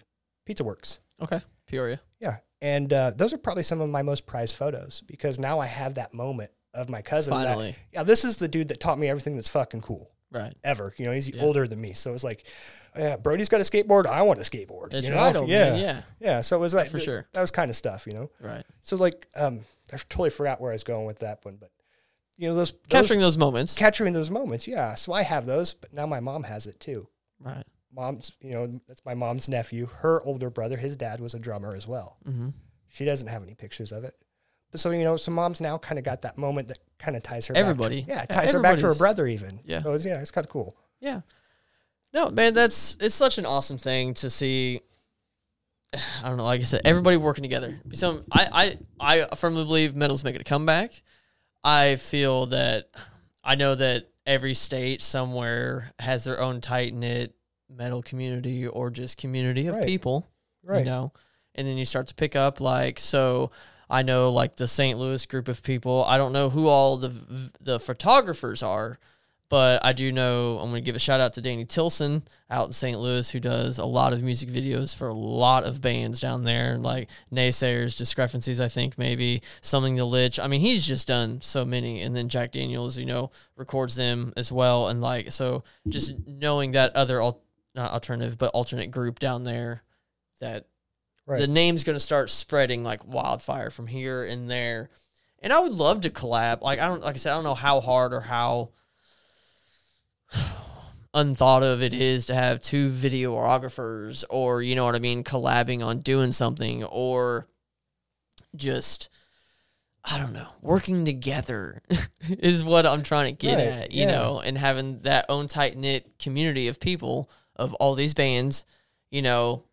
Pizza Works. Okay. Peoria. Yeah, and uh, those are probably some of my most prized photos because now I have that moment of my cousin. that- Finally. yeah, this is the dude that taught me everything that's fucking cool Right. ever. You know, he's Yeah. older than me, so it's like, yeah, Brody's got a skateboard. I want a skateboard. That's you know? right, yeah, man. Yeah. yeah. So it was like for sure. That was kind of stuff, you know. Right. So like, um, I totally forgot where I was going with that one, but you know, those Capturing those, those moments. capturing those moments. Yeah. So I have those, but now my mom has it too. right. Mom's, you know, that's my mom's nephew. Her older brother, his dad was a drummer as well. Mm-hmm. She doesn't have any pictures of it. But so you know, so mom's now kind of got that moment that kind of ties her. Everybody. back to, yeah, ties her back to her brother even. Yeah. So it's, yeah, it's kind of cool. Yeah. No, man, that's it's such an awesome thing to see. *sighs* I don't know, like I said, everybody working together. Some I I I firmly believe metal's making a comeback. I feel that I know that every state somewhere has their own tight knit metal community or just community of Right. people. Right. You know, and then you start to pick up like so. I know like the St. Louis group of people. I don't know who all the the photographers are, but I do know I'm going to give a shout out to Danny Tilson out in St. Louis who does a lot of music videos for a lot of bands down there, like Naysayers, Discrepancies, I think maybe Something the Lich. I mean, he's just done so many, and then Jack Daniels, you know, records them as well, and like so, just knowing that other al- not alternative but alternate group down there that Right. the name's going to start spreading like wildfire from here and there. And I would love to collab. Like I don't like I said I don't know how hard or how *sighs* unthought of it is to have two videographers or you know what I mean collabing on doing something or just I don't know, working together *laughs* is what I'm trying to get Right, at, you yeah. know, and having that own tight knit community of people of all these bands, you know,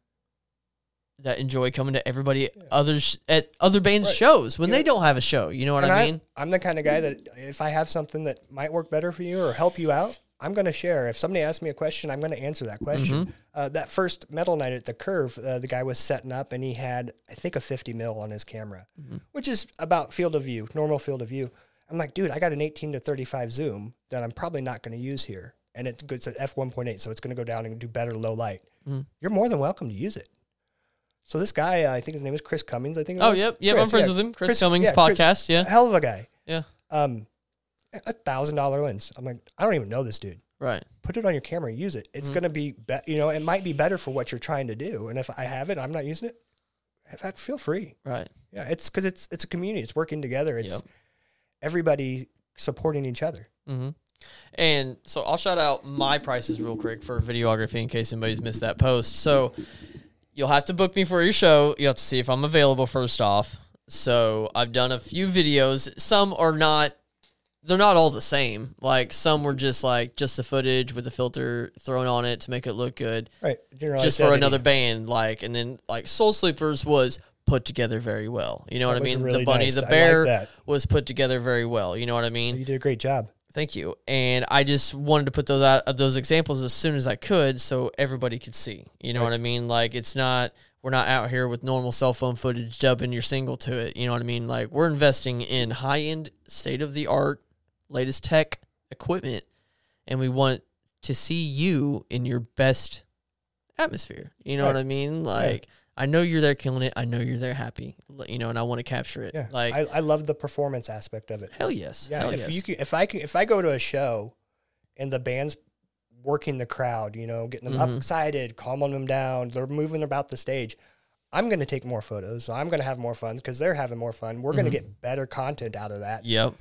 that enjoy coming to everybody others at other bands' Right. shows when Yeah. they don't have a show. You know what and I mean? I'm the kind of guy that if I have something that might work better for you or help you out, I'm going to share. If somebody asks me a question, I'm going to answer that question. Mm-hmm. Uh, that first metal night at the Curve, uh, the guy was setting up and he had, I think, a 50 mil on his camera, Mm-hmm. which is about field of view, normal field of view. I'm like, dude, I got an 18 to 35 zoom that I'm probably not going to use here. and it's, at f one point eight, so it's going to go down and do better low light. Mm. You're more than welcome to use it. So this guy, uh, I think his name is Chris Cummings. I think. it Oh, was. yep, yep. I'm friends yeah. with him. Chris, Chris- Cummings yeah, Chris- podcast. Yeah, Hell of a guy. yeah. Um, a thousand dollar lens. I'm like, I don't even know this dude. Right. Put it on your camera, and use it. It's Mm-hmm. gonna be, be, you know, it might be better for what you're trying to do. And if I have it, I'm not using it. I feel free. Right. Yeah, it's because it's it's a community. It's working together. It's Yep. everybody supporting each other. Mm-hmm. And so I'll shout out my prices real quick for videography in case anybody's missed that post. So you'll have to book me for your show. You have to see if I'm available first off. So I've done a few videos. Some are not they're not all the same. Like some were just like just the footage with the filter thrown on it to make it look good. Right. Just for another band, like and then like Soul Sleepers was put together very well. You know That what I mean? really the bunny, nice. the I like bear was put together very well. You know what I mean? You did a great job. Thank you. And I just wanted to put those out, uh, those examples as soon as I could, so everybody could see. You know Right. what I mean? Like it's not we're not out here with normal cell phone footage dubbing your single to it. You know what I mean? Like we're investing in high end, state of the art, latest tech equipment, and we want to see you in your best atmosphere. You know what I mean? Like I know you're there killing it. I know you're there happy. You know, and I want to capture it. Yeah. Like I, I love the performance aspect of it. hell yes. Yeah. Hell if yes. you can, if I can, if I go to a show and the band's working the crowd, you know, getting them Mhm. up excited, calming them down, they're moving about the stage. I'm going to take more photos. I'm going to have more fun because they're having more fun. We're going to get better content out of that. Yep.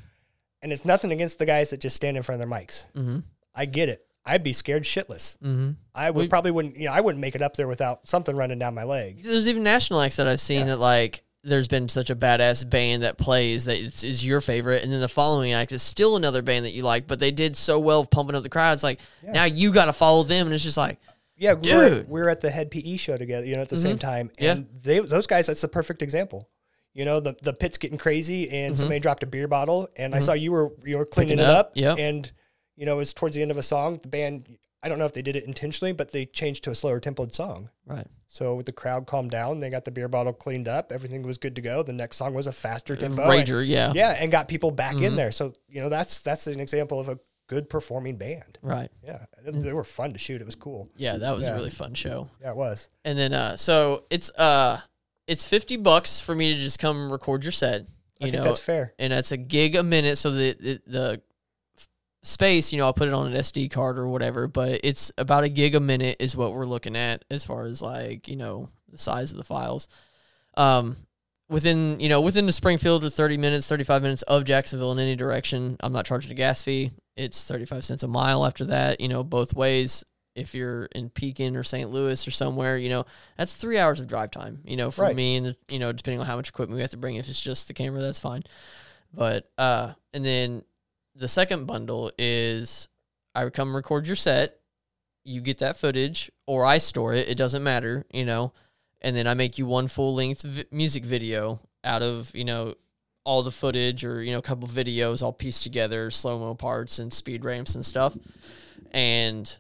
And it's nothing against the guys that just stand in front of their mics. Mm-hmm. I get it. I'd be scared shitless. Mm-hmm. I would We- probably wouldn't, you know, I wouldn't make it up there without something running down my leg. There's even national acts that I've seen Yeah. that like there's been such a badass band that plays that it's, is your favorite, and then the following act is still another band that you like, but they did so well of pumping up the crowds. Like Yeah. now you got to follow them, and it's just like Yeah, were, Dude. we were at the Hed PE show together, you know, at the same time. Yeah. And they those guys, that's the perfect example. You know, the the pit's getting crazy and somebody dropped a beer bottle and I saw you were you were cleaning Mm-hmm. Picking it it up. up, yep. And you know, it was towards the end of a song. The band I don't know if they did it intentionally, but they changed to a slower tempoed song. right, So with the crowd calmed down, they got the beer bottle cleaned up, everything was good to go. The next song was a faster tempo. and- Rager, yeah, yeah, and got people back Mm-hmm. in there. So, you know, that's that's an example of a good performing band. right, Yeah. They were fun to shoot. It was cool. yeah. That was Yeah. a really fun show. Yeah, it was. And then uh, so it's uh, it's fifty bucks for me to just come record your set. I You think know, that's fair. and that's a gig a minute. So the, the the space, you know, I'll put it on an SD card or whatever, but it's about a gig a minute is what we're looking at as far as like you know the size of the files. Um, within you know within the Springfield with thirty minutes, thirty five minutes of Jacksonville in any direction, I'm not charging a gas fee. It's thirty five cents a mile after that. You know, both ways. If you're in Pekin or St. Louis or somewhere, you know, that's three hours of drive time, you know, for Right. me and, you know, depending on how much equipment we have to bring. If it's just the camera, that's fine. But, uh, and then the second bundle is I come record your set, you get that footage, or I store it. It doesn't matter, you know, and then I make you one full length vi- music video out of, you know, all the footage or, you know, a couple videos all pieced together, slow mo parts and speed ramps and stuff. And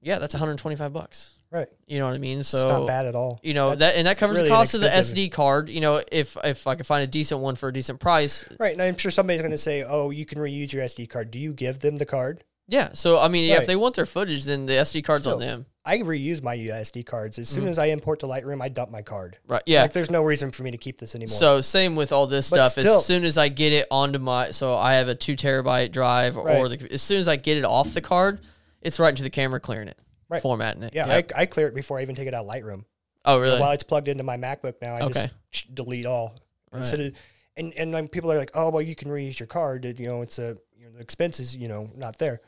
yeah, that's 125 bucks. Right. You know what I mean? So it's not bad at all. you know That's that and that covers really the cost of the. SD card. You know, if if I can find a decent one for a decent price, Right. And I'm sure somebody's going to say, oh, you can reuse your SD card. Do you give them the card? yeah. So I mean, yeah, if they want their footage, then the SD card's on them, I reuse my SD cards. As soon as I import to Lightroom, I dump my card. right? Mm-hmm. Yeah. Like, there's no reason for me to keep this anymore. so same with all this But stuff. still- as soon as I get it onto my, so I have a two terabyte drive, or the, as soon as I get it off the card, it's right into the camera, clearing it, Right. formatting it. yeah, Yep. I, I clear it before I even take it out of Lightroom. oh really? While it's plugged into my MacBook now, I Okay. just delete all. Right. Instead of, and and then people are like, oh, well, you can reuse your card. You know, it's a you know, the expenses, you know, not there.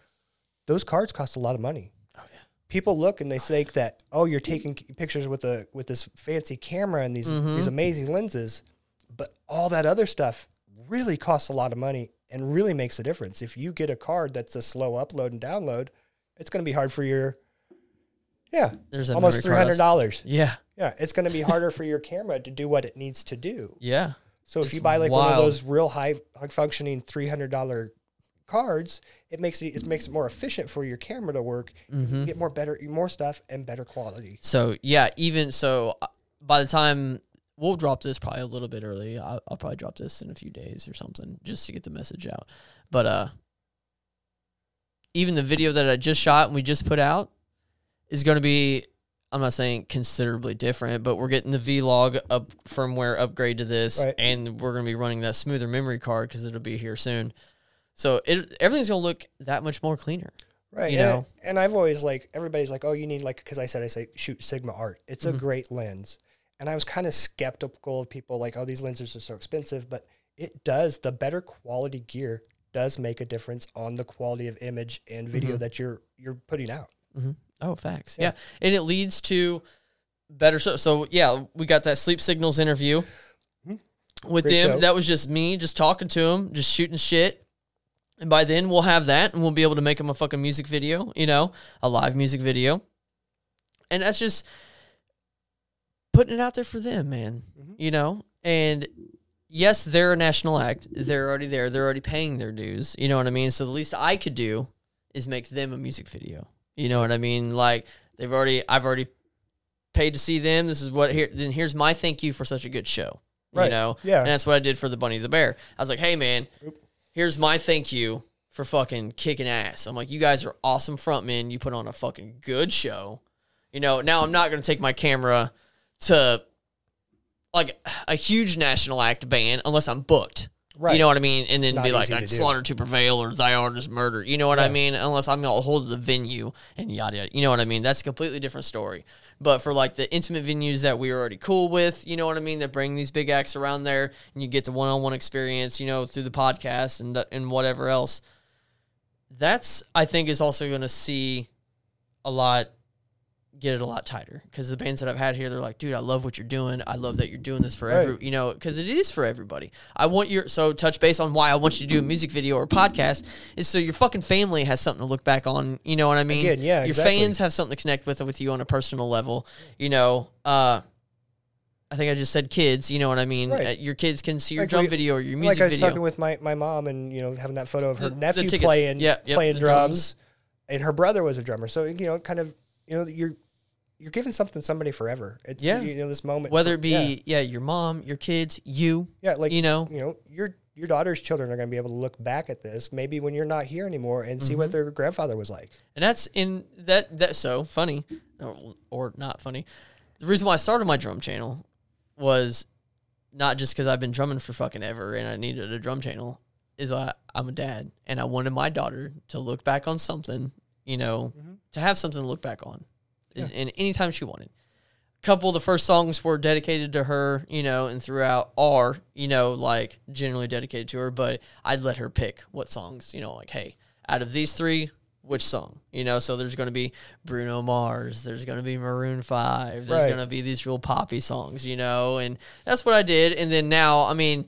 Those cards cost a lot of money. Oh yeah. People look and they think that, oh, you're taking pictures with a with this fancy camera and these Mm-hmm. these amazing lenses, but all that other stuff really costs a lot of money and really makes a difference. If you get a card that's a slow upload and download, it's going to be hard for your yeah, There's almost three hundred dollars. Yeah. Yeah, it's going to be harder for your camera to do what it needs to do. Yeah. So if It's you buy like one of those real high, high functioning three hundred dollar cards, it makes it, it makes it more efficient for your camera to work. Mm-hmm. can get more better, more stuff and better quality. So yeah, even so, uh, by the time we'll drop this probably a little bit early, I'll, I'll probably drop this in a few days or something just to get the message out. But uh, even the video that I just shot and we just put out is going to be I'm not saying considerably different, but we're getting the vlog up firmware upgrade to this, Right. and we're going to be running that smoother memory card because it'll be here soon. So it everything's going to look that much more cleaner. Right. you and, know? and I've always like everybody's like, oh, you need like because I said I say shoot Sigma art. It's Mm-hmm. a great lens, and I was kind of skeptical of people like, oh, these lenses are so expensive, but it does. The better quality gear does make a difference on the quality of image and video Mm-hmm. that you're you're putting out. Oh, facts. Yeah. And it leads to better so so yeah, we got that sleep signals interview with Mm-hmm. Great them. show. That was just me just talking to him, just shooting shit. And by then we'll have that and we'll be able to make him a fucking music video, you know, a live music video. And that's just putting it out there for them, man. Mm-hmm. You know? And yes, they're a national act. They're already there. They're already paying their dues. You know what I mean? So the least I could do is make them a music video. You know what I mean? Like they've already I've already paid to see them. This is what here then here's my thank you for such a good show. Right. You know? Yeah. And that's what I did for the Bunny the Bear. I was like, hey man, here's my thank you for fucking kicking ass. I'm like, you guys are awesome frontmen. You put on a fucking good show. You know, now I'm not gonna take my camera to like a huge national act band unless I'm booked. Right. You know what I mean? And then be like, easy to like do. Slaughter to Prevail or Thy Art is Murder. You know what I mean? Unless I'm going to hold the venue and yada yada. You know what I mean? That's a completely different story. But for like the intimate venues that we are already cool with, you know what I mean? That bring these big acts around there and you get the one on one experience, you know, through the podcast and, and whatever else. That's, I think, is also going to see a lot get it a lot tighter because the bands that I've had here, they're like, dude, I love what you're doing. I love that you're doing this for Right. every, you know, because it is for everybody. I want your so touch base on why I want you to do a music video or podcast is so your fucking family has something to look back on. You know what I mean? Again, yeah, Your exactly. fans have something to connect with with you on a personal level. You know, uh, I think I just said kids. You know what I mean? Right. Uh, your kids can see your Like drum we- video or your like music I was video. talking with my, my mom and you know having that photo of her The- the nephew tickets. playing Yeah, yep, playing the drums, and her brother was a drummer. So you know, kind of you know you're you're giving something to somebody forever. It's Yeah. you know this moment Whether it be yeah. yeah. your mom, your kids, you, Yeah, like you know, you know, your your daughter's children are going to be able to look back at this maybe when you're not here anymore and see Mm-hmm. what their grandfather was like. And that's in that that so funny or, or not funny. The reason why I started my drum channel was not just because I've been drumming for fucking ever and I needed a drum channel. Is I I'm a dad and I wanted my daughter to look back on something, you know, to have something to look back on, and, and anytime she wanted. A couple of the first songs were dedicated to her, you know, and throughout are, you know, like generally dedicated to her, but I'd let her pick what songs, you know, like, hey, out of these three, which song? You know, so there's going to be Bruno Mars, there's going to be Maroon 5, there's Right. going to be these real poppy songs, you know, and that's what I did. And then now, I mean,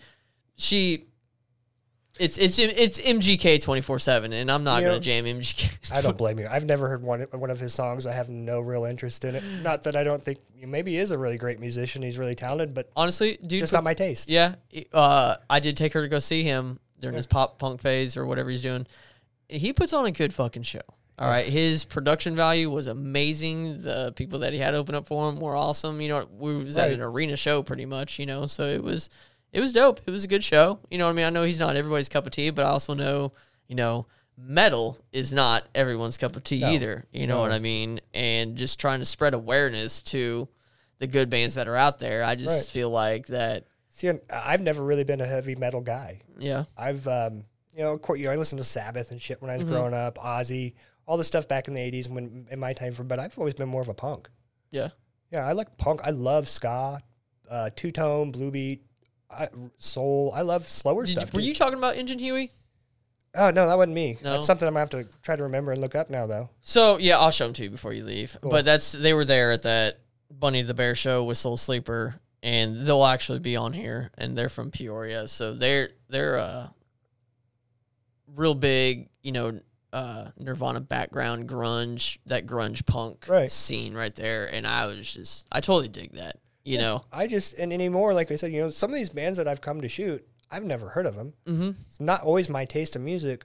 she. It's it's it's MGK twenty four seven, and I'm not You gonna know, jam MGK. I don't *laughs* blame you. I've never heard one one of his songs. I have no real interest in it. Not that I don't think maybe he is a really great musician. He's really talented, but Honestly, dude, just put- not my taste. Yeah, uh, I did take her to go see him during his pop punk phase or whatever he's doing. He puts on a good fucking show. All right, his production value was amazing. The people that he had open up for him were awesome. You know, we was at Right. an arena show pretty much. You know, so it was it was dope. It was a good show. You know what I mean? I know he's not everybody's cup of tea, but I also know you know metal is not everyone's cup of tea No. either. You know No. what I mean? And just trying to spread awareness to the good bands that are out there. I just Right. feel like that. See, I've never really been a heavy metal guy. Yeah. I've um, you know, of course, you know, I listened to Sabbath and shit when I was Mm-hmm. growing up, Ozzy, all the stuff back in the '80s when in my time for. But I've always been more of a punk. Yeah. Yeah, I like punk. I love ska, uh, two tone, blue beat, I, soul. I love slower Did you- stuff. were too. you talking about Engine Huey? Oh no, that wasn't me. No? That's something I'm gonna have to try to remember and look up now, though. So yeah, I'll show them to you before you leave. But that's they were there at that Bunny the Bear show with Soul Sleeper, and they'll actually be on here, and they're from Peoria, so they're they're uh real big, you know, uh Nirvana background, grunge, that grunge punk Right. scene right there, and I was just I totally dig that, you know. I just and anymore, like I said, you know, some of these bands that I've come to shoot, I've never heard of them. Mm-hmm. It's not always my taste of music,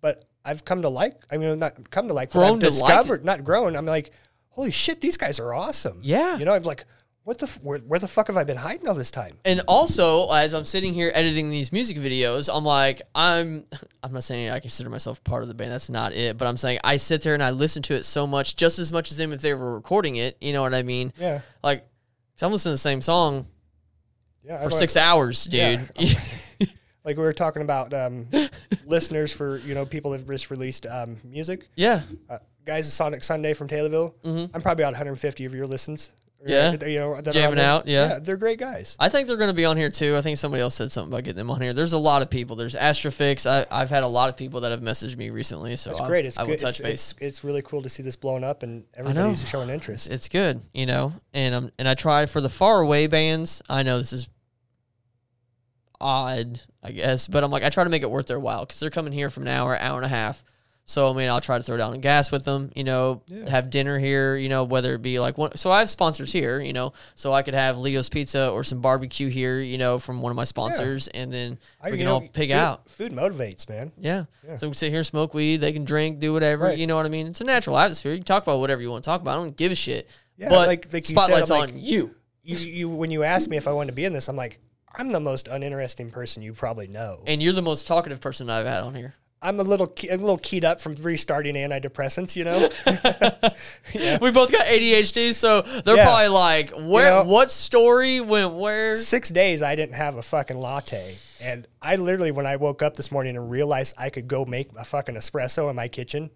but I've come to like. I mean, not come to like. but Grown I've to like discovered, not grown. I'm like, holy shit, these guys are awesome. Yeah. You know, I'm like, what the f- where, where the fuck have I been hiding all this time? And also, as I'm sitting here editing these music videos, I'm like, I'm, *laughs* I'm not saying I consider myself part of the band. That's not it. But I'm saying I sit there and I listen to it so much, just as much as them if they were recording it. You know what I mean? Yeah, Like, 'cause I'm listening to the same song yeah. for six hours, dude. *laughs* *laughs* Like we were talking about um, *laughs* listeners for you know people that just released um, music. yeah. Uh, guys, at Sonic Sunday from Taylorville. I'm probably about 150 of your listens. Yeah. Uh, you know, that are on Jamming out, yeah. yeah, they're great guys. I think they're going to be on here too. I think somebody else said something about getting them on here. There's a lot of people. There's Astrofix. I, I've had a lot of people that have messaged me recently. So It's great. It's I will good. touch it's, base. It's, it's really cool to see this blowing up and everybody's showing interest. it's good, you know. And um, and I try for the far away bands. I know this is odd, I guess, but I'm like I try to make it worth their while because they're coming here from an hour, hour and a half. So I mean, I'll try to throw down on gas with them, you know, Yeah. have dinner here, you know, whether it be like one. So I have sponsors here, you know, so I could have Leo's Pizza or some barbecue here, you know, from one of my sponsors, and then I- we can know, all pig food, out. Food motivates, man. Yeah. Yeah. So we can sit here, smoke weed. They can drink, do whatever. Right. You know what I mean? It's a natural atmosphere. You can talk about whatever you want to talk about. I don't give a shit. Yeah, but like- like you said, spotlight's I'm on like- you. You, you when you asked me if I wanted to be in this, I'm like, I'm the most uninteresting person you probably know. And you're the most talkative person I've had on here. I'm a little key, a little keyed up from restarting antidepressants, you know. *laughs* We both got ADHD, so they're Yeah. probably like, where? know- what story went where? Six days I didn't have a fucking latte, and I literally when I woke up this morning and realized I could go make a fucking espresso in my kitchen,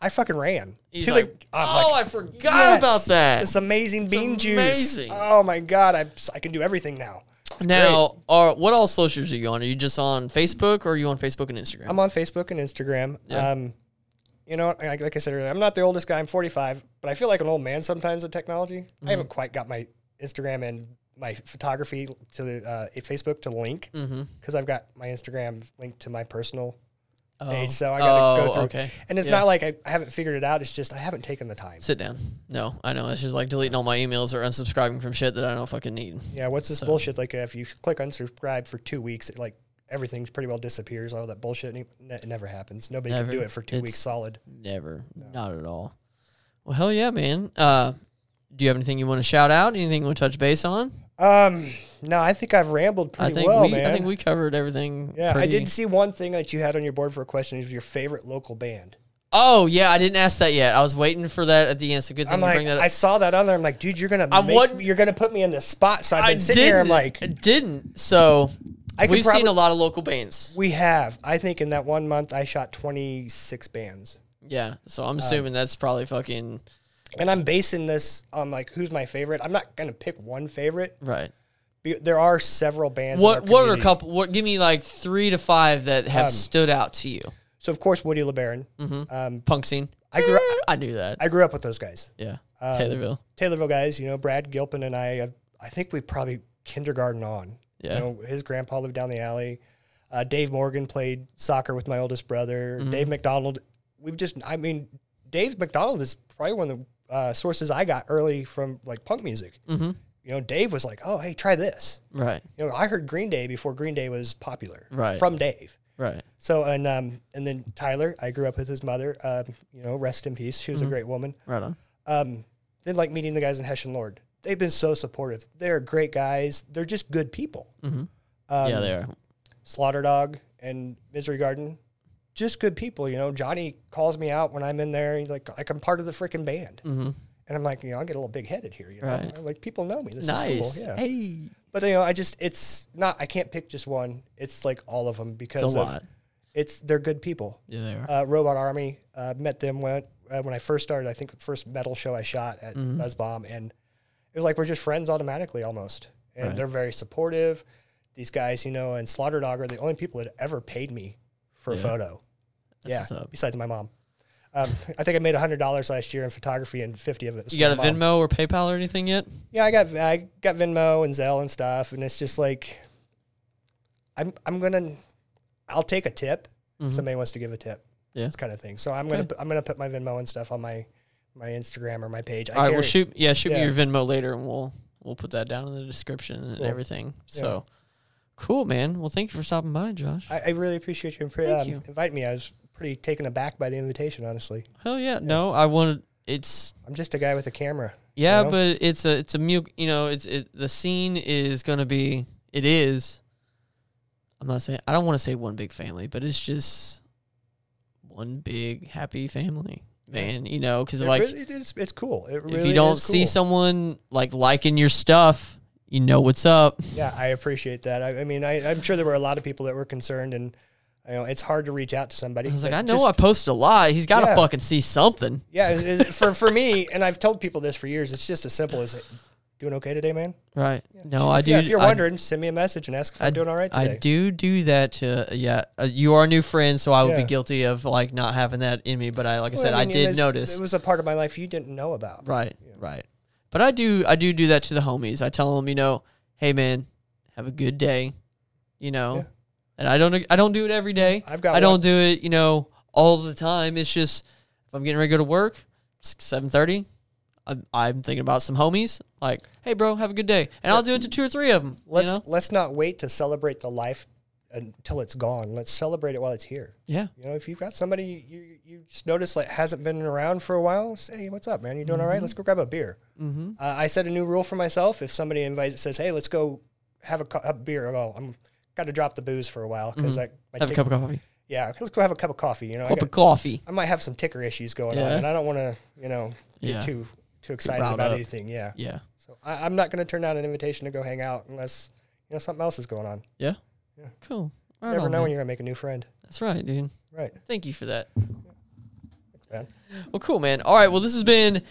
I fucking ran. He's To like, oh, like, I forgot "Yes, about that. This amazing bean juice. amazing. Oh my god, I I can do everything now. It's now, great. are what all socials are you on? Are you just on Facebook or are you on Facebook and Instagram? I'm on Facebook and Instagram. Yeah. Um, you know, like, like I said earlier, I'm not the oldest guy. I'm 45, but I feel like an old man sometimes with technology. Mm-hmm. I haven't quite got my Instagram and my photography to the uh, Facebook to link mm-hmm. because I've got my Instagram linked to my personal Oh. So I got to Oh, go through. okay. And it's Yeah. not like I, I haven't figured it out. It's just I haven't taken the time. Sit down. No, I know. It's just like deleting all my emails or unsubscribing from shit that I don't fucking need. Yeah, what's this bullshit? Like if you click unsubscribe for two weeks, it like everything's pretty well disappears. All that bullshit ne- ne- it never happens. Nobody Never. can do it for two It's- weeks solid. Never. Not at all. Well, hell yeah, man. Uh, do you have anything you want to shout out? Anything you want to touch base on? Um, no, I think I've rambled I pretty think well, we man. I think we covered everything. yeah, I did see one thing that you had on your board for a question. Is your favorite local band? Oh yeah, I didn't ask that yet. I was waiting for that at the end. So good thing I'm you like, bring that up. I saw that on there. I'm like, dude, you're gonna, I make, you're gonna put me in the spot. So I've I been sitting here. I'm like, I didn't. So I we've seen a lot of local bands. we have. I think in that one month, I shot 26 bands, Yeah. So Uh, I'm assuming that's probably fucking and I'm basing this on like who's my favorite. I'm not gonna pick one favorite. right. Be- There are several bands. in What our What are a community. couple? What give me like three to five that have Um, stood out to you? So of course, Woody LeBaron. Mm-hmm. Um, Punk scene. I grew up, I knew that. I grew up with those guys. yeah. Um, Taylorville. Taylorville guys. You know, Brad Gilpin and I. uh, I think we probably kindergarten on. Yeah. You know, his grandpa lived down the alley. Uh, Dave Morgan played soccer with my oldest brother. Mm-hmm. Dave McDonald. We've just. I mean, Dave McDonald is probably one of the uh, sources I got early from like punk music. Mm-hmm. You know, Dave was like, "Oh, hey, try this." Right. You know, I heard Green Day before Green Day was popular. Right. From Dave. Right. So and um and then Tyler, I grew up with his mother. Um, you know, rest in peace. She was Mm-hmm. a great woman. Right on. Um, then like meeting the guys in Hessian Lord. They've been so supportive. They're great guys. They're just good people. Mm-hmm. Um, yeah, they are. Slaughter Dog and Misery Garden, just good people. You know, Johnny calls me out when I'm in there. He's like, like I'm part of the freaking band, Mm-hmm. and I'm like, you know, I get a little big headed here. You know, Right. Like people know me. This is Nice. cool. Yeah. Hey. But you know, I just it's not. I can't pick just one. It's like all of them because It's a of, lot. it's they're good people. Yeah, they are. Uh, Robot Army uh, met them when uh, when I first started. I think the first metal show I shot at Mm-hmm. Buzzbomb, and it was like we're just friends automatically almost. And Right. they're very supportive. These guys, you know, and Slaughter Dog are the only people that ever paid me for a Yeah. Photo. yeah, besides my mom. Um, I think I made hundred dollars last year in photography, and fifty of it. You got a mom. Venmo or PayPal or anything yet? Yeah, I got I got Venmo and Zelle and stuff, and it's just like I'm I'm gonna I'll take a tip if somebody wants to give a tip. Mm-hmm. Yeah. this kind of thing. So I'm gonna I'm gonna put my Venmo and stuff on my my Instagram or my page. I All right, carry- well shoot yeah, shoot yeah. me your Venmo later and we'll we'll put that down in the description and Cool. everything. Yeah. So cool, man. Well thank you for stopping by, Josh. I, I really appreciate you, um, you. inviting me. I was pretty taken aback by the invitation. Honestly, Hell yeah. No, I wanted it's I'm just a guy with a camera. Yeah, know? but it's a it's a mu you know it's it the scene is gonna be it is. I'm not saying I don't want to say one big family, but it's just one big happy family, man. You know, because like really- it is, it's cool. It really if you don't see cool. someone like liking your stuff, you know what's up. Yeah, I appreciate that. I, I mean, I, I'm sure there were a lot of people that were concerned, and you know, it's hard to reach out to somebody. I was like, I know just- I posted a lot. He's got to Yeah. fucking see something. Yeah, for for me, *laughs* and I've told people this for years. It's just as simple as, "Doing okay today, man." Right. No, Sure, I if- do. Yeah, if you're I- wondering, send me a message and ask if I, am doing all right today. I do do that to yeah. Uh, you are a new friend, so I would be guilty of like not having that in me. But I, like I Well, said, I, mean, did notice. it was a part of my life you didn't know about. right, right. But I do, I do do that to the homies. I tell them, you know, hey man, have a good day, you know. And I don't, I don't do it every day. I've got I don't one- do it, you know, all the time. It's just if I'm getting ready to go to work, seven thirty. I'm, I'm thinking about some homies. Like, hey, bro, have a good day, and I'll do it to two or three of them. Let's you know? let's not wait to celebrate the life until it's gone. Let's celebrate it while it's here. Yeah. You know, if you've got somebody you you, just notice like hasn't been around for a while, say, hey, what's up, man? You doing all right? Let's go grab a beer. Mm-hmm. Uh, I set a new rule for myself. If somebody invites, says, hey, let's go have a, a beer. Well, I'm got to drop the booze for a while because I, I Have a cup of coffee. yeah, let's go have a cup of coffee. You know, I, Cup got- of coffee. I might have some ticker issues going on, and I don't want to, you know, get Yeah. too too excited about up. anything. Yeah. Yeah. So I, I'm not going to turn down an invitation to go hang out unless you know something else is going on. Yeah. Yeah. Cool. You Right never on, know man. when you're going to make a new friend. That's right, dude. Right. Thank you for that. man. Well, cool, man. All right. Well, this has been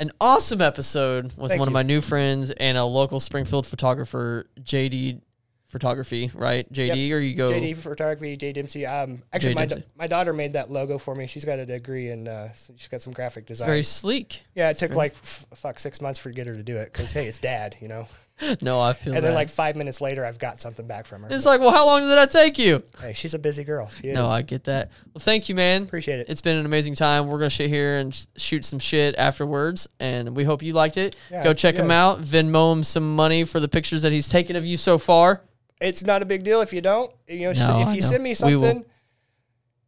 an awesome episode with Thank one of my new friends and a local Springfield photographer, JD Photography, right? JD, or you go. JD Photography, J Dempsey. Um, actually, J. my, da- my daughter made that logo for me. She's got a degree and uh, she's got some graphic It's design. very sleek. yeah, it took like f- fuck six months for get her to do it because hey, it's dad, you know. *laughs* No, I feel And that. then like five minutes later, I've got something back from her. it's like, well, how long did that take you? hey, she's a busy girl. No, I get that. Well, thank you, man. appreciate it. It's been an amazing time. We're gonna sit here and sh- shoot some shit afterwards, and we hope you liked it. Yeah, Go check him yeah. out. Venmo him some money for the pictures that he's taken of you so far. It's not a big deal if you don't. You know, No, if you know. send me something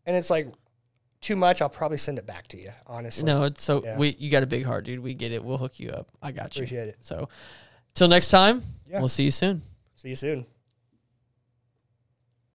and it's like too much, I'll probably send it back to you. Honestly, No, it's so Yeah. we you got a big heart, dude. We get it. We'll hook you up. I got you. appreciate it. So, till next time, Yeah. we'll see you soon. See you soon.